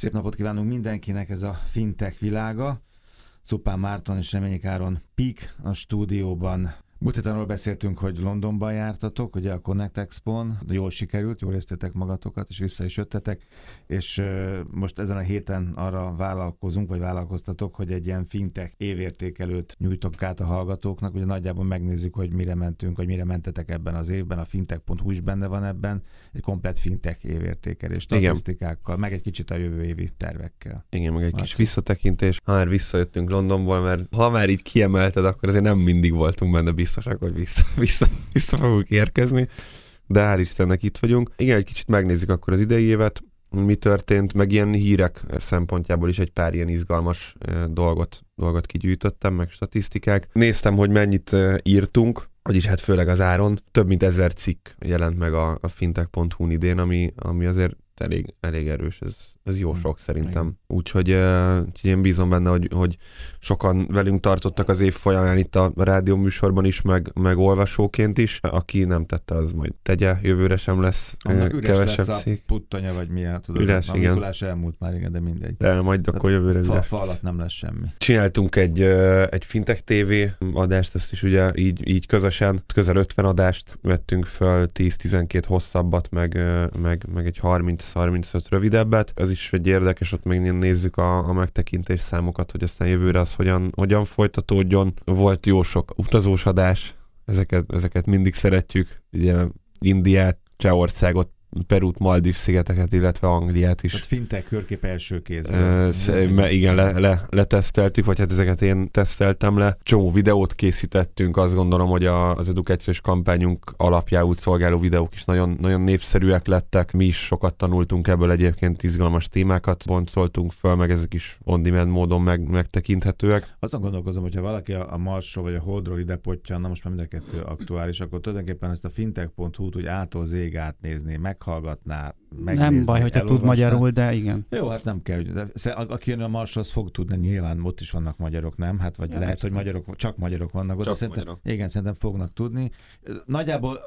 Szép napot kívánunk mindenkinek, ez a fintech világa. Szupán Márton és Reményi Káron Pik a stúdióban Múlt héten arról beszéltünk, hogy Londonban jártatok, ugye a Connect Expo-n, jól sikerült, jól éreztétek magatokat, és vissza is jöttetek, és most ezen a héten arra vállalkozunk, vagy vállalkoztatok, hogy egy ilyen fintech évértékelőt nyújtok át a hallgatóknak, ugye nagyjából megnézzük, hogy mire mentünk, vagy mire mentetek ebben az évben, a fintech.hu is benne van ebben, egy komplet fintech évértékelés, statisztikákkal, meg egy kicsit a jövő évi tervekkel. Igen, meg egy Marci. kis visszatekintés. Ha már visszajöttünk Londonból, mert ha már így kiemelted, akkor azért nem mindig voltunk benne biztos biztosak, hogy vissza, vissza, vissza fogunk érkezni, de hál' Istennek itt vagyunk. Igen, egy kicsit megnézzük akkor az idei évet, mi történt, meg ilyen hírek szempontjából is egy pár ilyen izgalmas dolgot, dolgot kigyűjtöttem, meg statisztikák. Néztem, hogy mennyit írtunk, vagyis hát főleg az áron. Több mint ezer cikk jelent meg a, a fintech.hu idén, ami, ami azért elég, elég erős, ez, ez jó hmm. sok szerintem. Úgyhogy, úgyhogy én bízom benne, hogy, hogy sokan velünk tartottak az év folyamán itt a rádió műsorban is, meg, meg olvasóként is. Aki nem tette, az majd tegye, jövőre sem lesz Annak üres kevesebb lesz a puttanya, vagy mi, tudod, üres, a igen. elmúlt már, igen, de mindegy. De majd Tehát akkor jövőre fa, fa alatt nem lesz semmi. Csináltunk egy, egy Fintech TV adást, ezt is ugye így, így közösen, közel 50 adást vettünk föl, 10-12 hosszabbat, meg, meg, meg egy 30-35 rövidebbet. Ez is egy érdekes, ott még nézzük a, a megtekintés számokat, hogy aztán jövőre az hogyan, hogyan folytatódjon. Volt jó sok utazós adás, ezeket, ezeket mindig szeretjük, ugye Indiát, Csehországot Perút, Maldív szigeteket, illetve Angliát is. Tehát fintech körkép első kézben. Uh, igen, le, le, leteszteltük, vagy hát ezeket én teszteltem le. Csomó videót készítettünk, azt gondolom, hogy a, az edukációs kampányunk alapjául szolgáló videók is nagyon, nagyon népszerűek lettek. Mi is sokat tanultunk ebből egyébként izgalmas témákat, bontoltunk föl, meg ezek is on-demand módon meg, megtekinthetőek. Azon gondolkozom, hogyha valaki a Marsról vagy a Holdról ide pottyan, na most már mind a kettő aktuális, akkor tulajdonképpen ezt a fintech.hu-t úgy ától zég átnézni, meg meghallgatná, megnézni, Nem baj, hogyha tud magyarul, de igen. Jó, hát nem kell. De aki jön a Marshoz fog tudni, nyilván ott is vannak magyarok, nem? Hát vagy ja, lehet, hogy magyarok, csak magyarok vannak ott. Csak szerintem, magyarok. Igen, szerintem fognak tudni. Nagyjából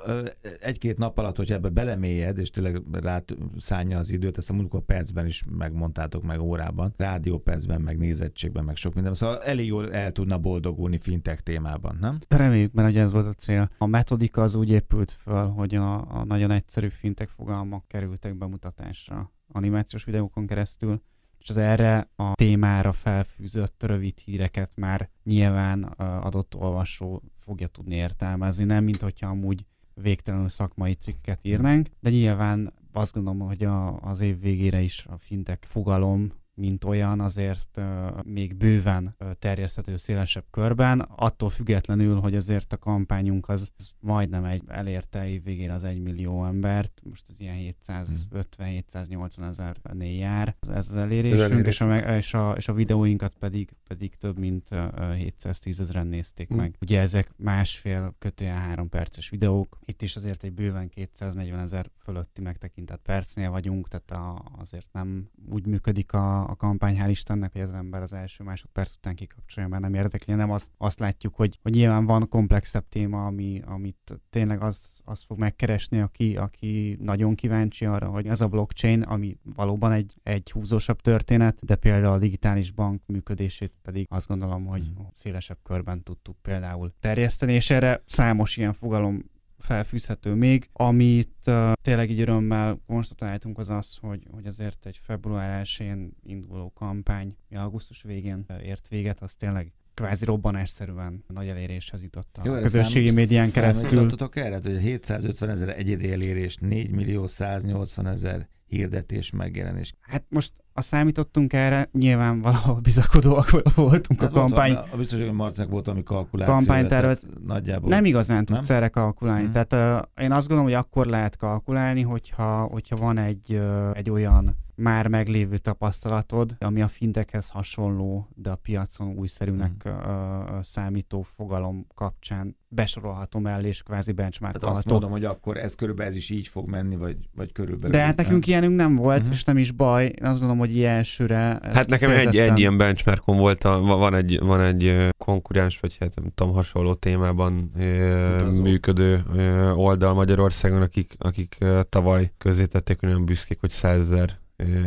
egy-két nap alatt, hogy ebbe belemélyed, és tényleg rá szánja az időt, ezt a múltkor percben is megmondtátok meg órában, rádiópercben, meg nézettségben, meg sok minden. Szóval elég jól el tudna boldogulni fintech témában, nem? Reméljük, mert ez volt a cél. A metodika az úgy épült föl, hogy a, a nagyon egyszerű fintech fogalmak kerültek bemutatásra animációs videókon keresztül, és az erre a témára felfűzött rövid híreket már nyilván adott olvasó fogja tudni értelmezni, nem mint hogyha amúgy végtelenül szakmai cikket írnánk, de nyilván azt gondolom, hogy a, az év végére is a fintek fogalom mint olyan azért még bőven terjeszthető szélesebb körben, attól függetlenül, hogy azért a kampányunk az majdnem egy, elérte év végén az egy millió embert, most az ilyen 750-780 ezernél jár ez az elérésünk, és a, és, a, és a videóinkat pedig, pedig több mint 710 ezeren nézték hmm. meg. Ugye ezek másfél kötően három perces videók, itt is azért egy bőven 240 ezer fölötti megtekintett percnél vagyunk, tehát a, azért nem úgy működik a, a kampány, hál' Istennek, hogy az ember az első másodperc után kikapcsolja, mert nem érdekli, nem azt, azt látjuk, hogy, hogy nyilván van komplexebb téma, ami, amit tényleg az, az fog megkeresni, aki, aki nagyon kíváncsi arra, hogy az a blockchain, ami valóban egy, egy húzósabb történet, de például a digitális bank működését pedig azt gondolom, hogy hmm. szélesebb körben tudtuk például terjeszteni, és erre számos ilyen fogalom felfűzhető még. Amit uh, tényleg így örömmel konstatáltunk az az, hogy, hogy azért egy február 1-én induló kampány, augusztus végén ért véget, az tényleg kvázi robbanásszerűen nagy eléréshez jutott a Jó, közösségi szám, médián keresztül. erre, hogy 750 ezer egyedi elérés, 4 millió 180 ezer hirdetés megjelenés. Hát most a számítottunk erre, nyilván valahol bizakodóak voltunk hát a kampány. a biztos, hogy Marcnak volt valami kalkuláció. Kampánytervet nagyjából. Nem igazán tudsz erre kalkulálni. Mm. Tehát uh, én azt gondolom, hogy akkor lehet kalkulálni, hogyha, hogyha van egy, uh, egy olyan már meglévő tapasztalatod, ami a fintekhez hasonló, de a piacon újszerűnek mm. uh, számító fogalom kapcsán besorolható mellé, és kvázi benchmarkolható. Hát azt mondom, hogy akkor ez körülbelül ez is így fog menni, vagy, vagy körülbelül. De hát nekünk ilyenünk nem volt, uh-huh. és nem is baj. Én azt gondolom, hogy ilyen elsőre... Hát nekem egy, egy ilyen benchmarkom volt, a, van, egy, van egy konkurens, vagy hát nem tudom, hasonló témában Utazó. működő oldal Magyarországon, akik, akik tavaly tették, hogy nagyon büszkék, hogy 100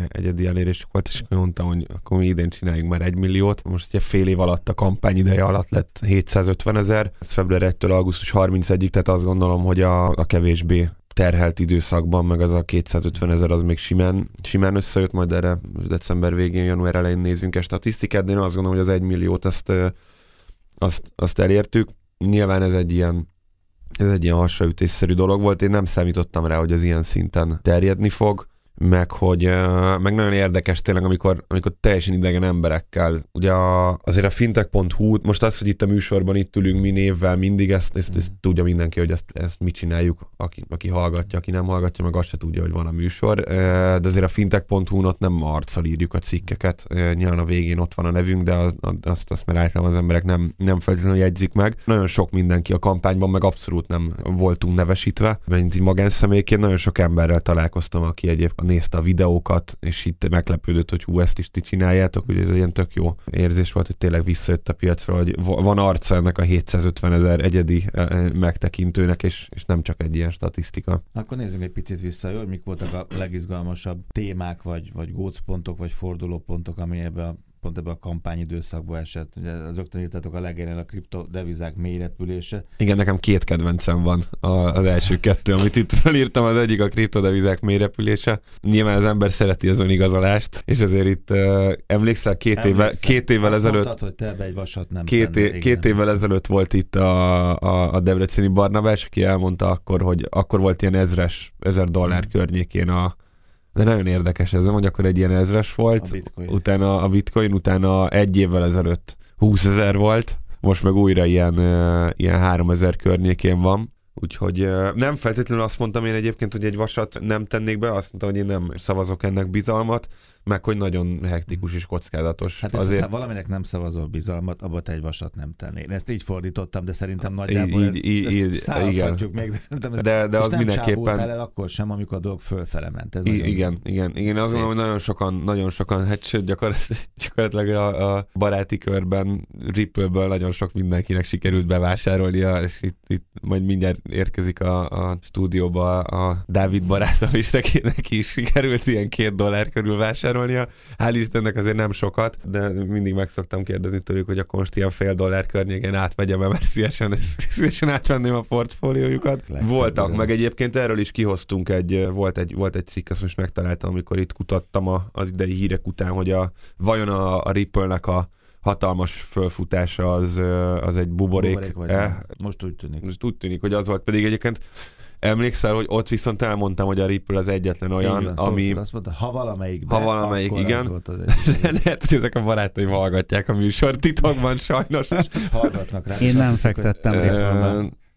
egyedi elérésük volt, és akkor mondtam, hogy akkor mi idén csináljunk már egy milliót. Most ugye fél év alatt, a kampány ideje alatt lett 750 ezer, ez február 1-től augusztus 31-ig, tehát azt gondolom, hogy a, a kevésbé terhelt időszakban, meg az a 250 ezer az még simán, simán összejött, majd erre december végén, január elején nézünk egy statisztikát, de én azt gondolom, hogy az egy milliót azt, azt, azt elértük. Nyilván ez egy ilyen ez egy ilyen hasraütésszerű dolog volt, én nem számítottam rá, hogy az ilyen szinten terjedni fog meg hogy meg nagyon érdekes tényleg, amikor, amikor teljesen idegen emberekkel, ugye a, azért a fintech.hu, most az, hogy itt a műsorban itt ülünk mi névvel mindig, ezt, ezt, ezt tudja mindenki, hogy ezt, ezt mit csináljuk, aki, aki hallgatja, aki nem hallgatja, meg azt se tudja, hogy van a műsor, de azért a fintech.hu-n ott nem arccal írjuk a cikkeket, nyilván a végén ott van a nevünk, de az, azt, azt már általában az emberek nem, nem feltétlenül jegyzik meg. Nagyon sok mindenki a kampányban, meg abszolút nem voltunk nevesítve, mert így magánszemélyként nagyon sok emberrel találkoztam, aki egyébként nézte a videókat, és itt meglepődött, hogy hú, ezt is ti csináljátok, hogy ez egy ilyen tök jó érzés volt, hogy tényleg visszajött a piacra, hogy van arca ennek a 750 ezer egyedi e, e, megtekintőnek, és, és nem csak egy ilyen statisztika. Akkor nézzünk egy picit vissza, hogy mik voltak a legizgalmasabb témák, vagy, vagy gócpontok, vagy fordulópontok, ami ebbe a pont ebbe a kampányidőszakba esett. Ugye rögtön írtatok a legelőn a kriptodevizák mélyrepülése. Igen, nekem két kedvencem van az első kettő, amit itt felírtam. Az egyik a kriptodevizák mélyrepülése. Nyilván az ember szereti az önigazolást, és azért itt uh, emlékszel, két, évvel, két évvel Azt ezelőtt... Mondtad, hogy te egy vasat nem két, tenne, é, két évvel ezelőtt volt itt a, a, a Debreceni Barnabás, aki elmondta akkor, hogy akkor volt ilyen ezres, ezer dollár hmm. környékén a, de nagyon érdekes ez, hogy akkor egy ilyen ezres volt, a bitcoin. utána a bitcoin, utána egy évvel ezelőtt 20 ezer volt, most meg újra ilyen, ilyen 3000 környékén van. Úgyhogy nem feltétlenül azt mondtam én egyébként, hogy egy vasat nem tennék be, azt mondtam, hogy én nem szavazok ennek bizalmat, meg hogy nagyon hektikus és kockázatos. Hát azért... ha valaminek nem szavazol bizalmat, abba te egy vasat nem tennél. Én ezt így fordítottam, de szerintem nagyjából így, ezt, így, ezt igen. meg, de szerintem ez, de, de az nem mindenképpen... el akkor sem, amikor a dolog fölfele ment. Ez I- igen, igen, igen. Azt gondolom, hogy nagyon sokan, nagyon sokan, hát sőt, gyakorlatilag, gyakorlatilag a, a baráti körben Ripple-ből nagyon sok mindenkinek sikerült bevásárolnia, és itt, itt majd mindjárt érkezik a, a stúdióba a Dávid barátom is, neki is sikerült ilyen két dollár körül vásárolni vásárolnia. Hál' Istennek azért nem sokat, de mindig meg szoktam kérdezni tőlük, hogy akkor most ilyen fél dollár környéken átvegyem, mert szívesen, szívesen átvenném a portfóliójukat. Voltak, meg egyébként erről is kihoztunk egy, volt egy, volt egy cikk, azt most megtaláltam, amikor itt kutattam a, az idei hírek után, hogy a, vajon a, a Ripple-nek a hatalmas fölfutása az, az egy buborék. buborék vagy eh? Most úgy tűnik. Most úgy tűnik, hogy az volt, pedig egyébként Emlékszel, hogy ott viszont elmondtam, hogy a Ripple az egyetlen olyan, igen, ami... Azt mondta, ha valamelyik Ha valamelyik, igen. Az volt az Lehet, hogy ezek a barátaim hallgatják a műsor titokban sajnos. Hallgatnak rá. Én nem fektettem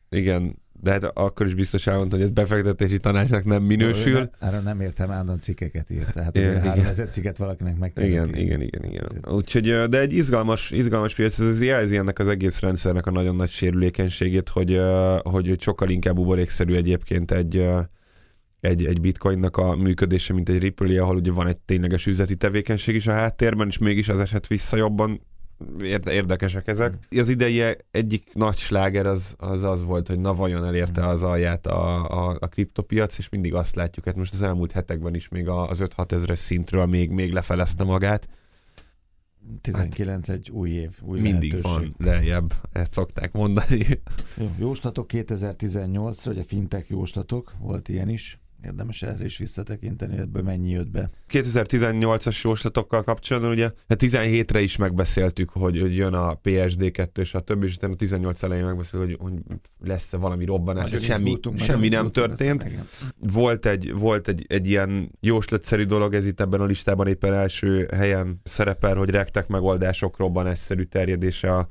Igen, de hát akkor is biztos elmondta, hogy ez befektetési tanácsnak nem minősül. Erre nem értem, állandóan cikkeket írt. Tehát igen, három ezer cikket valakinek meg igen, igen, igen, igen. Úgyhogy, de egy izgalmas, izgalmas piac, ez jelzi ennek az egész rendszernek a nagyon nagy sérülékenységét, hogy, hogy sokkal inkább buborékszerű egyébként egy, egy, egy bitcoinnak a működése, mint egy Ripple, ahol ugye van egy tényleges üzleti tevékenység is a háttérben, és mégis az eset vissza jobban érdekesek ezek. Az idei egyik nagy sláger az, az az volt, hogy na vajon elérte az alját a, a, a kriptopiac, és mindig azt látjuk, hát most az elmúlt hetekben is még az 5-6 ezeres szintről még, még lefelezte magát. 19 hát, egy új év, új Mindig lehetőség. van lejjebb, ezt szokták mondani. Jó, jóslatok 2018-ra, ugye fintek jóslatok, volt ilyen is. Érdemes erre is visszatekinteni, ebből mennyi jött be. 2018-as jóslatokkal kapcsolatban ugye 17-re hát is megbeszéltük, hogy, hogy jön a PSD2 és a többi, és utána a 18 elején megbeszéltük, hogy, hogy lesz-e valami robbanás, hát, semmi, semmi nem történt. Volt, egy, volt egy, egy ilyen jóslatszerű dolog, ez itt ebben a listában éppen első helyen szerepel, hogy rektek megoldások robbanásszerű terjedése a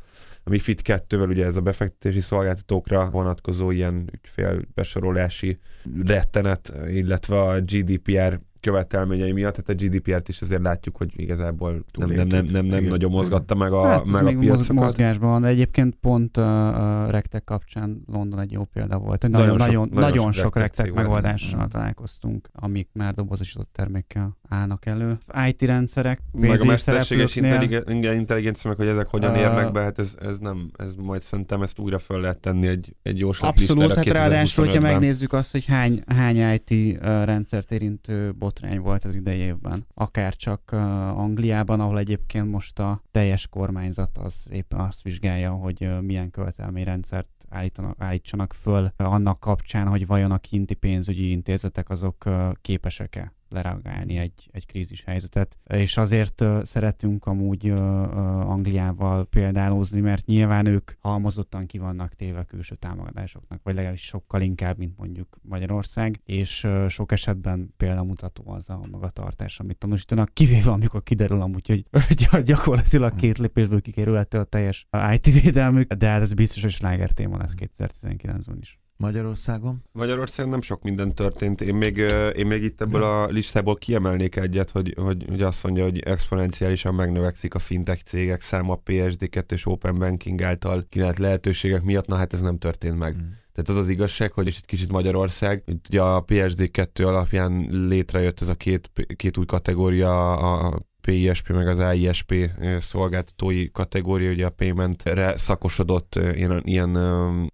a MIFID 2-vel ugye ez a befektetési szolgáltatókra vonatkozó ilyen ügyfélbesorolási rettenet, illetve a GDPR követelményei miatt, tehát a GDPR-t is azért látjuk, hogy igazából nem, nem, nem, nem, nem nagyon mozgatta meg a, hát, meg a piacokat. mozgásban van, de egyébként pont a, a rektek kapcsán London egy jó példa volt. Nagyon, nagyon, nagyon, nagyon, nagyon sok rektek megoldással mm. találkoztunk, amik már dobozosított termékkel állnak elő. IT rendszerek, Meg a mesterséges intelligencia, meg hogy ezek hogyan uh, érnek be, hát ez, ez nem, ez majd szerintem ezt újra föl lehet tenni egy, egy jóslat Abszolút, hát ráadásul, hogyha megnézzük azt, hogy hány, hány IT rendszert érintő bot botrány volt az idei évben. Akár csak Angliában, ahol egyébként most a teljes kormányzat az éppen azt vizsgálja, hogy milyen követelményrendszert állítanak, állítsanak föl annak kapcsán, hogy vajon a kinti pénzügyi intézetek azok képesek-e lereagálni egy, egy krízis helyzetet. És azért szeretünk amúgy Angliával példálózni, mert nyilván ők halmozottan ki vannak téve külső támogatásoknak, vagy legalábbis sokkal inkább, mint mondjuk Magyarország, és sok esetben példamutató az a magatartás, amit tanúsítanak, kivéve amikor kiderül amúgy, hogy gyakorlatilag két lépésből kikerülhető a teljes IT védelmük, de hát ez biztos, hogy sláger téma lesz 2019-ben is. Magyarországon? Magyarországon nem sok minden történt. Én még, én még itt ebből a listából kiemelnék egyet, hogy, hogy, hogy azt mondja, hogy exponenciálisan megnövekszik a fintech cégek száma a PSD2 és Open Banking által kínált lehetőségek miatt. Na hát ez nem történt meg. Mm. Tehát az az igazság, hogy és egy kicsit Magyarország, ugye a PSD2 alapján létrejött ez a két, két új kategória, a PISP meg az AISP szolgáltatói kategória, ugye a paymentre szakosodott ilyen, ilyen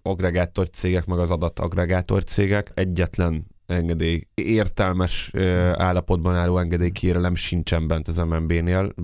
agregátor cégek, meg az adattagregátor cégek. Egyetlen engedély, értelmes állapotban álló engedélykérelem sincsen bent az MNB-nél.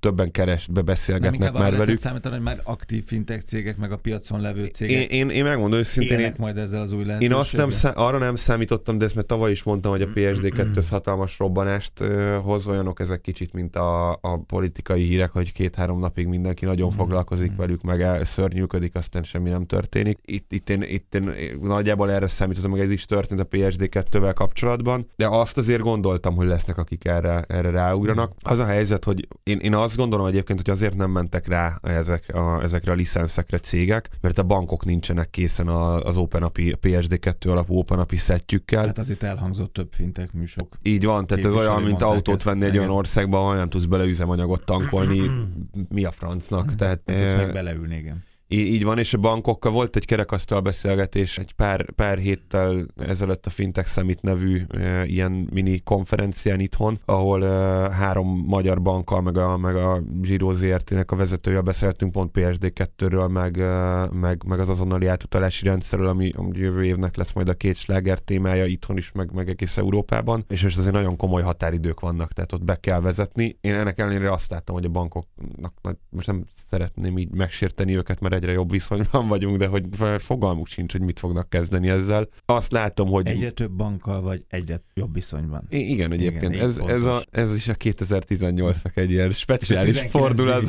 Többen keresbe beszélgetnek már velük. számítani, hogy már aktív fintech cégek, meg a piacon levő cégek. Én, én, én megmondom őszintén. Én, majd ezzel az új Én azt nem, szá- arra nem számítottam, de ezt mert tavaly is mondtam, hogy a PSD2 hatalmas robbanást hoz, olyanok ezek kicsit, mint a, a politikai hírek, hogy két-három napig mindenki nagyon foglalkozik velük, meg el, szörnyűködik, aztán semmi nem történik. Itt, itt, én, itt én nagyjából erre számítottam, meg ez is történt a PSD2 kettővel kapcsolatban, de azt azért gondoltam, hogy lesznek, akik erre, erre ráugranak. Az a helyzet, hogy én, én azt gondolom egyébként, hogy azért nem mentek rá ezek a, ezekre a licenszekre cégek, mert a bankok nincsenek készen az Open API, PSD2 alapú Open API szettjükkel. Tehát az itt elhangzott több fintek műsok. Így van, tehát ez olyan, mint autót venni egy olyan országba, ahol nem tudsz bele üzemanyagot tankolni, mi a francnak. Tehát, nem tudsz meg beleülni, igen. Így van, és a bankokkal volt egy kerekasztal beszélgetés egy pár, pár héttel ezelőtt a Fintech Summit nevű e, ilyen mini konferencián itthon, ahol e, három magyar bankkal, meg a, meg a Giro ZRT-nek a vezetője beszéltünk pont PSD2-ről, meg, e, meg, meg az azonnali átutalási rendszerről, ami, ami jövő évnek lesz majd a két sláger témája itthon is, meg, meg egész Európában, és most azért nagyon komoly határidők vannak, tehát ott be kell vezetni. Én ennek ellenére azt láttam, hogy a bankoknak most nem szeretném így megsérteni őket, mert egyre jobb viszonyban vagyunk, de hogy fogalmuk sincs, hogy mit fognak kezdeni ezzel. Azt látom, hogy... Egyre több bankkal vagy egyre jobb viszonyban. I- igen, egyébként. Igen, ez, ez, a, ez is a 2018-nak egy ilyen speciális fordulat.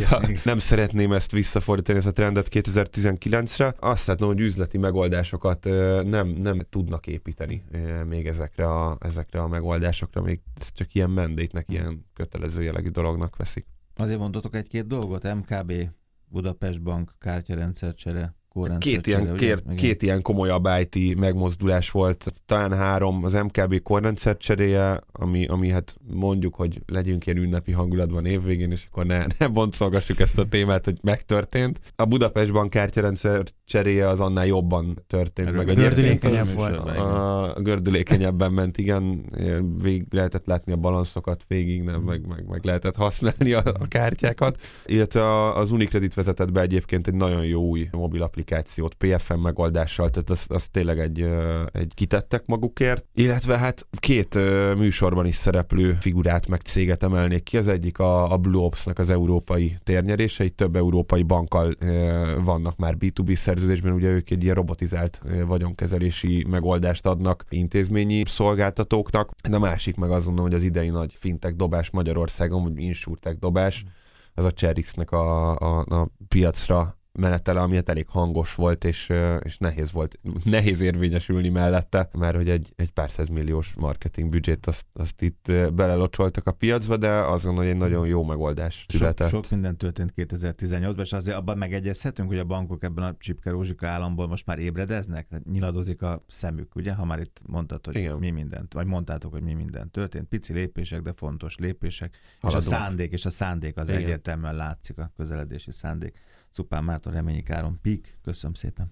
Nem szeretném ezt visszafordítani, ezt a trendet 2019-re. Azt látom, hogy üzleti megoldásokat nem, nem tudnak építeni még ezekre a, ezekre a megoldásokra, még ez csak ilyen mendétnek, ilyen kötelező jellegű dolognak veszik. Azért mondatok egy-két dolgot, MKB Budapest Bank kártyarendszer csere Két ilyen, két, két ilyen komolyabb IT megmozdulás volt, talán három, az MKB korrendszer cseréje, ami, ami hát mondjuk, hogy legyünk ilyen ünnepi hangulatban évvégén, és akkor ne, ne boncolgassuk ezt a témát, hogy megtörtént. A Budapest bank kártyarendszer cseréje az annál jobban történt. Erről meg gördülékenyebb volt. A, a gördülékenyebben ment, igen, végig lehetett látni a balanszokat végig, nem, meg, meg, meg lehetett használni a, a kártyákat. Illetve az Unicredit vezetett be egyébként egy nagyon jó új mobil applikációt PFM megoldással, tehát azt az tényleg egy, egy kitettek magukért. Illetve hát két műsorban is szereplő figurát meg céget emelnék ki. Az egyik a, a Blue Ops-nak az európai térnyerése, itt több európai bankkal vannak már B2B szerződésben, ugye ők egy ilyen robotizált vagyonkezelési megoldást adnak intézményi szolgáltatóknak. De a másik meg azt mondom, hogy az idei nagy fintek dobás Magyarországon, vagy insurtech dobás, az a Cherixnek a, a, a piacra menetele, ami hát elég hangos volt, és, és nehéz volt, nehéz érvényesülni mellette, mert hogy egy, egy pár milliós marketing büdzsét azt, azt itt belelocsoltak a piacba, de azt gondolom, hogy egy nagyon jó megoldás született. Sok, sok minden történt 2018-ban, és azért abban megegyezhetünk, hogy a bankok ebben a csipke rózsika államból most már ébredeznek, tehát nyiladozik a szemük, ugye, ha már itt mondtad, hogy Igen. mi mindent, vagy mondtátok, hogy mi minden történt. Pici lépések, de fontos lépések, Haladunk. és a szándék, és a szándék az Igen. egyértelműen látszik, a közeledési szándék. Szupán Márton Reményi Káron Pík, köszönöm szépen.